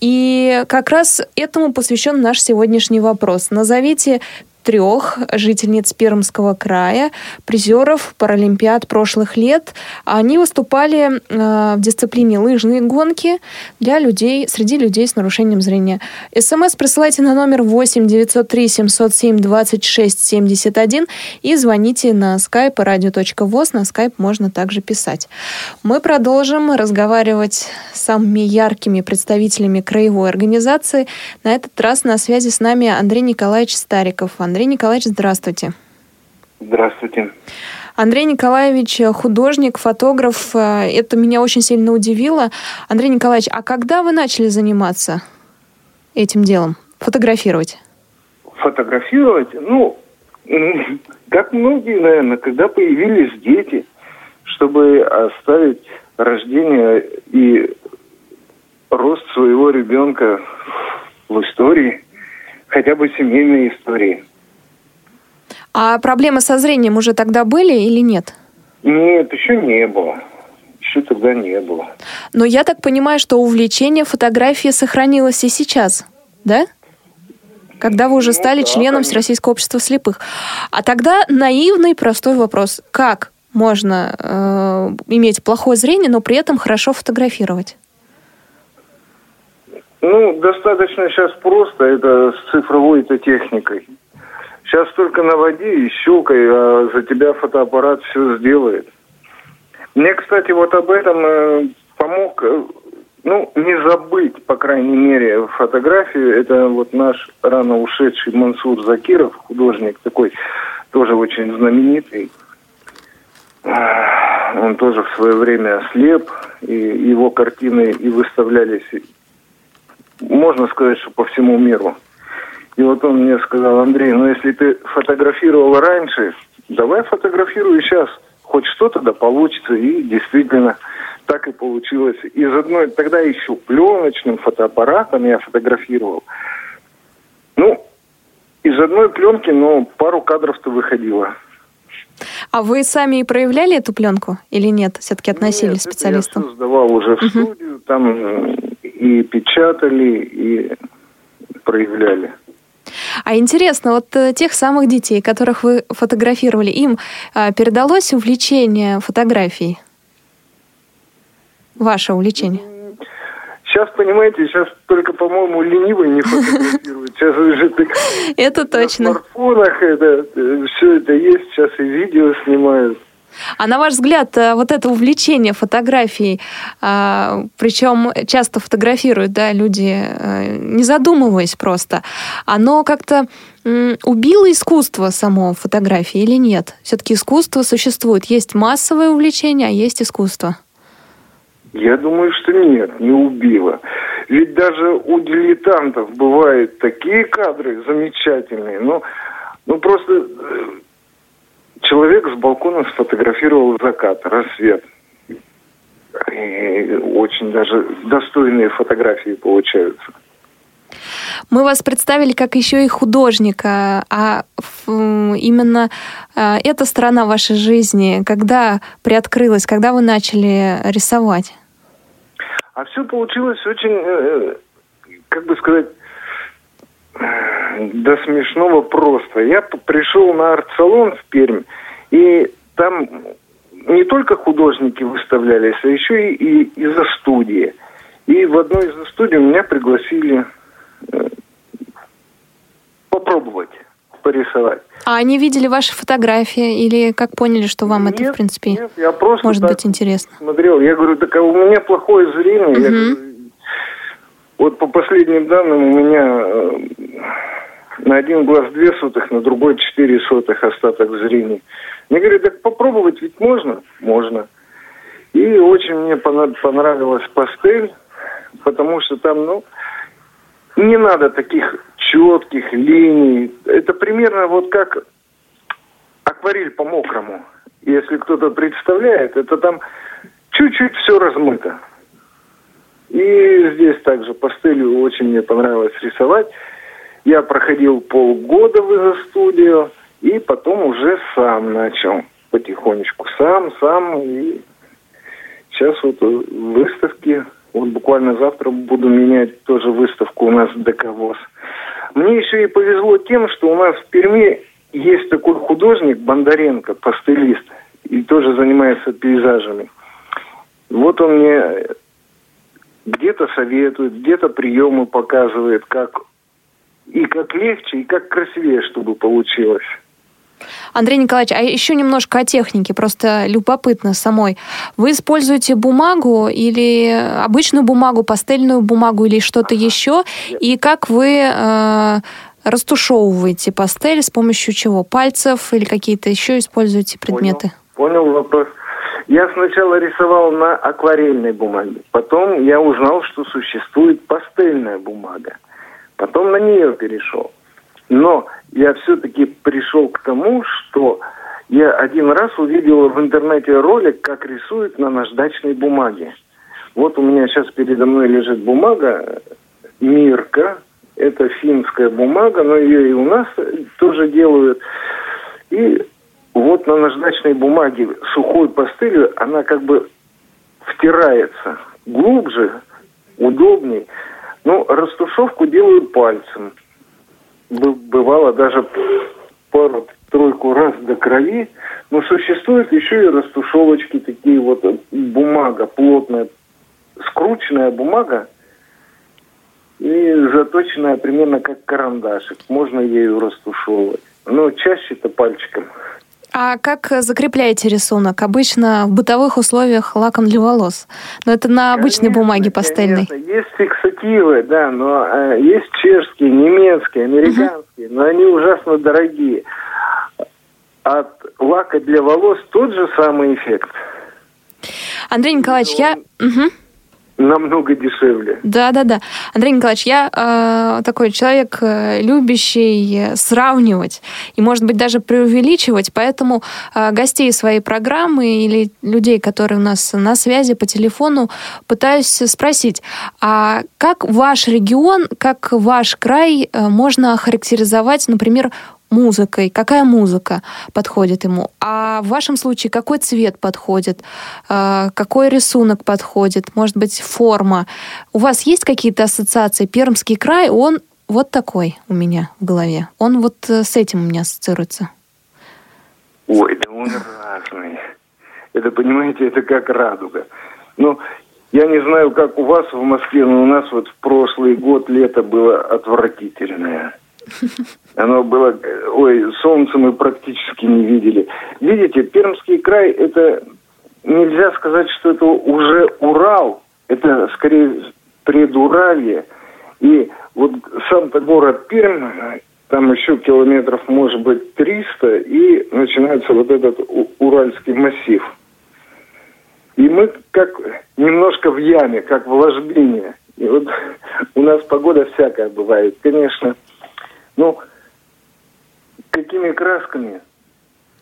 И как раз этому посвящен наш сегодняшний вопрос. Назовите трех жительниц Пермского края, призеров Паралимпиад прошлых лет. Они выступали э, в дисциплине лыжные гонки для людей, среди людей с нарушением зрения. СМС присылайте на номер 8 903 707 26 71 и звоните на skype radio.voz. На skype можно также писать. Мы продолжим разговаривать с самыми яркими представителями краевой организации. На этот раз на связи с нами Андрей Николаевич Стариков. Андрей Николаевич, здравствуйте. Здравствуйте. Андрей Николаевич художник, фотограф. Это меня очень сильно удивило. Андрей Николаевич, а когда вы начали заниматься этим делом? Фотографировать? Фотографировать? Ну, как многие, наверное, когда появились дети, чтобы оставить рождение и рост своего ребенка в истории, хотя бы семейной истории. А проблемы со зрением уже тогда были или нет? Нет, еще не было. Еще тогда не было. Но я так понимаю, что увлечение фотографией сохранилось и сейчас, да? Когда вы уже ну, стали да, членом конечно. Всероссийского общества слепых. А тогда наивный простой вопрос. Как можно э, иметь плохое зрение, но при этом хорошо фотографировать? Ну, достаточно сейчас просто, это с цифровой-то техникой. Сейчас только наводи и щелкай, а за тебя фотоаппарат все сделает. Мне, кстати, вот об этом э, помог, э, ну, не забыть, по крайней мере, фотографию. Это вот наш рано ушедший Мансур Закиров, художник такой, тоже очень знаменитый. Он тоже в свое время слеп, и его картины и выставлялись, можно сказать, что по всему миру. И вот он мне сказал, Андрей, ну если ты фотографировал раньше, давай фотографируй сейчас. Хоть что-то да получится. И действительно так и получилось. Из одной, тогда еще пленочным фотоаппаратом я фотографировал. Ну, из одной пленки, но пару кадров-то выходило. А вы сами и проявляли эту пленку или нет? Все-таки относились нет, специалистам? Я сдавал уже в студию, там и печатали, и проявляли. А интересно, вот э, тех самых детей, которых вы фотографировали, им э, передалось увлечение фотографией? Ваше увлечение? Сейчас, понимаете, сейчас только, по-моему, ленивый не фотографирует. Сейчас уже так... Это точно. На смартфонах это, э, все это есть, сейчас и видео снимают. А на ваш взгляд, э, вот это увлечение фотографией, а, причем часто фотографируют да, люди, э, не задумываясь просто, оно как-то убило искусство само фотографии или нет? Все-таки искусство существует. Есть массовое увлечение, а есть искусство. Я думаю, что нет, не убило. Ведь даже у дилетантов бывают такие кадры замечательные, ну, ну просто э, Человек с балкона сфотографировал закат, рассвет. И очень даже достойные фотографии получаются. Мы вас представили как еще и художника, а именно а, эта сторона вашей жизни, когда приоткрылась, когда вы начали рисовать? А все получилось очень, э, как бы сказать, до смешного просто. Я пришел на арт-салон в Пермь, и там не только художники выставлялись, а еще и, и из-за студии. И в одной из студий меня пригласили э, попробовать порисовать. А они видели ваши фотографии или как поняли, что вам нет, это, в принципе, нет, я просто может быть интересно? Смотрел. Я говорю, так а у меня плохое зрение. Угу. Я говорю, вот по последним данным у меня э, на один глаз две сотых, на другой четыре сотых остаток зрения. Мне говорят, так попробовать ведь можно? Можно. И очень мне понравилась пастель, потому что там, ну, не надо таких четких линий. Это примерно вот как акварель по мокрому. Если кто-то представляет, это там чуть-чуть все размыто. И здесь также пастелью очень мне понравилось рисовать. Я проходил полгода в изо-студию, и потом уже сам начал потихонечку. Сам, сам. И сейчас вот выставки. Вот буквально завтра буду менять тоже выставку у нас ДКВОЗ. Мне еще и повезло тем, что у нас в Перми есть такой художник Бондаренко, пастелист, и тоже занимается пейзажами. Вот он мне где-то советует, где-то приемы показывает, как и как легче, и как красивее, чтобы получилось. Андрей Николаевич, а еще немножко о технике, просто любопытно самой. Вы используете бумагу или обычную бумагу, пастельную бумагу или что-то еще? И как вы э, растушевываете пастель, с помощью чего? Пальцев или какие-то еще используете предметы? Понял, понял вопрос. Я сначала рисовал на акварельной бумаге. Потом я узнал, что существует пастельная бумага. Потом на нее перешел. Но я все-таки пришел к тому, что я один раз увидел в интернете ролик, как рисуют на наждачной бумаге. Вот у меня сейчас передо мной лежит бумага Мирка. Это финская бумага, но ее и у нас тоже делают. И вот на наждачной бумаге сухой пастылью она как бы втирается глубже, удобней. Ну, растушевку делаю пальцем. Бывало даже пару-тройку раз до крови. Но существуют еще и растушевочки такие вот, бумага плотная, скрученная бумага и заточенная примерно как карандашик. Можно ею растушевывать. Но чаще-то пальчиком. А как закрепляете рисунок? Обычно в бытовых условиях лаком для волос. Но это на обычной конечно, бумаге пастельной. Конечно. Есть фиксативы, да, но э, есть чешские, немецкие, американские, uh-huh. но они ужасно дорогие. От лака для волос тот же самый эффект. Андрей Николаевич, но... я... Угу намного дешевле. Да, да, да. Андрей Николаевич, я э, такой человек, э, любящий сравнивать и, может быть, даже преувеличивать, поэтому э, гостей своей программы или людей, которые у нас на связи по телефону, пытаюсь спросить, а как ваш регион, как ваш край э, можно охарактеризовать, например, музыкой, какая музыка подходит ему, а в вашем случае какой цвет подходит, а, какой рисунок подходит, может быть, форма. У вас есть какие-то ассоциации? Пермский край, он вот такой у меня в голове. Он вот э, с этим у меня ассоциируется. Ой, да он разный. Это, понимаете, это как радуга. Ну, я не знаю, как у вас в Москве, но у нас вот в прошлый год лето было отвратительное. Оно было... Ой, солнце мы практически не видели. Видите, Пермский край, это... Нельзя сказать, что это уже Урал. Это скорее предуралье. И вот сам-то город Пермь, там еще километров, может быть, 300, и начинается вот этот Уральский массив. И мы как немножко в яме, как в ложбине. И вот у нас погода всякая бывает. Конечно, ну, какими красками?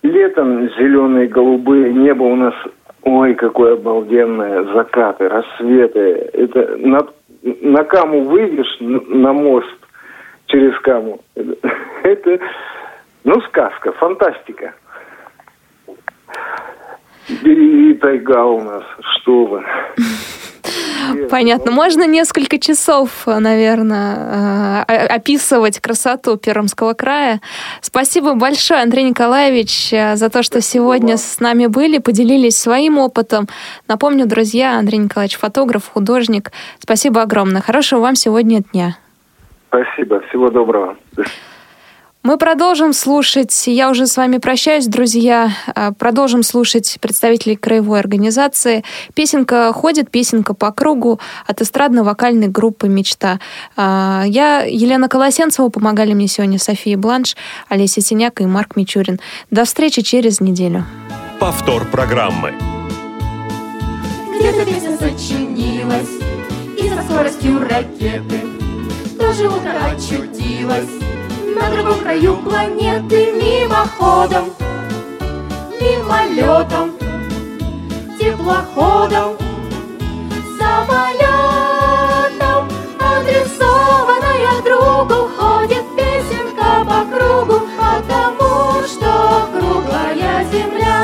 Летом зеленые, голубые, небо у нас, ой, какое обалденное, закаты, рассветы. Это на, на каму выйдешь, на мост через каму. Это, ну, сказка, фантастика. И тайга у нас, что вы. Понятно. Можно несколько часов, наверное, э, описывать красоту Пермского края. Спасибо большое, Андрей Николаевич, э, за то, что сегодня с нами были, поделились своим опытом. Напомню, друзья, Андрей Николаевич фотограф, художник. Спасибо огромное. Хорошего вам сегодня дня. Спасибо. Всего доброго. Мы продолжим слушать, я уже с вами прощаюсь, друзья, а, продолжим слушать представителей краевой организации. Песенка ходит, песенка по кругу от эстрадно-вокальной группы «Мечта». А, я, Елена Колосенцева, помогали мне сегодня София Бланш, Олеся Синяк и Марк Мичурин. До встречи через неделю. Повтор программы. Где-то песня сочинилась, и со скоростью ракеты тоже утро очутилась на другом краю планеты мимоходом, мимолетом, теплоходом, самолетом, адресованная другу, ходит песенка по кругу, потому что круглая земля.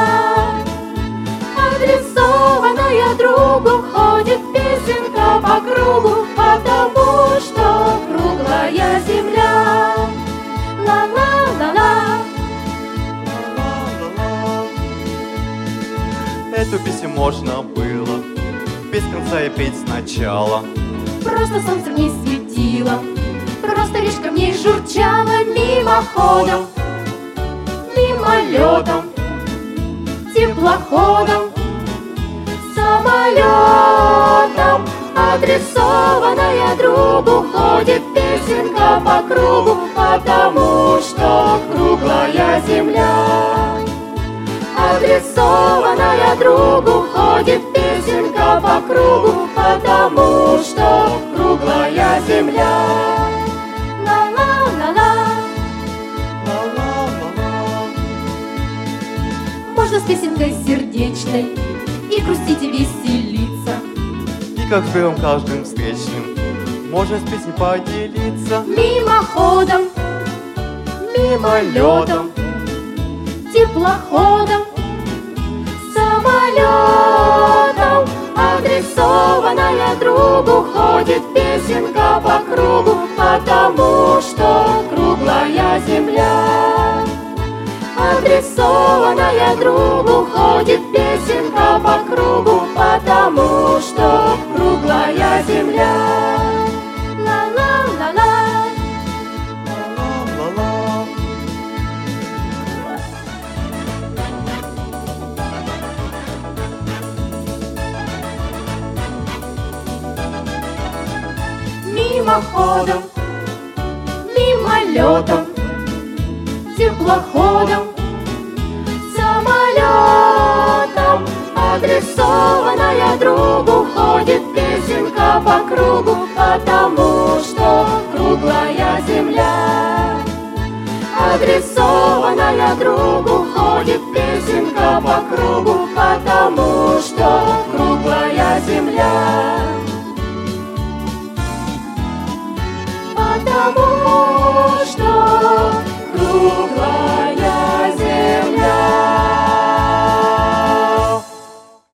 Адресованная другу, ходит песенка по кругу, можно было без конца и петь сначала. Просто солнце в ней светило, просто речка в ней журчала мимоходом, мимолетом, теплоходом, самолетом, адресованная другу ходит песенка по кругу, потому что круглая земля. Адресованная другу ходит песенка по кругу, потому что круглая земля. Можно с песенкой сердечной и грустить и веселиться. И как с белым каждым встречным можно с песней поделиться. Мимоходом, мимолетом, теплоходом, самолетом, адресованная другу ходит песенка по кругу, потому что круглая земля. Адресованная другу ходит песенка по кругу, потому что круглая земля. Мимоходом, мимолетом, теплоходом, самолетом, адресованная другу ходит песенка по кругу, потому что круглая земля. Адресованная другу ходит песенка по кругу, потому что Бог кругом.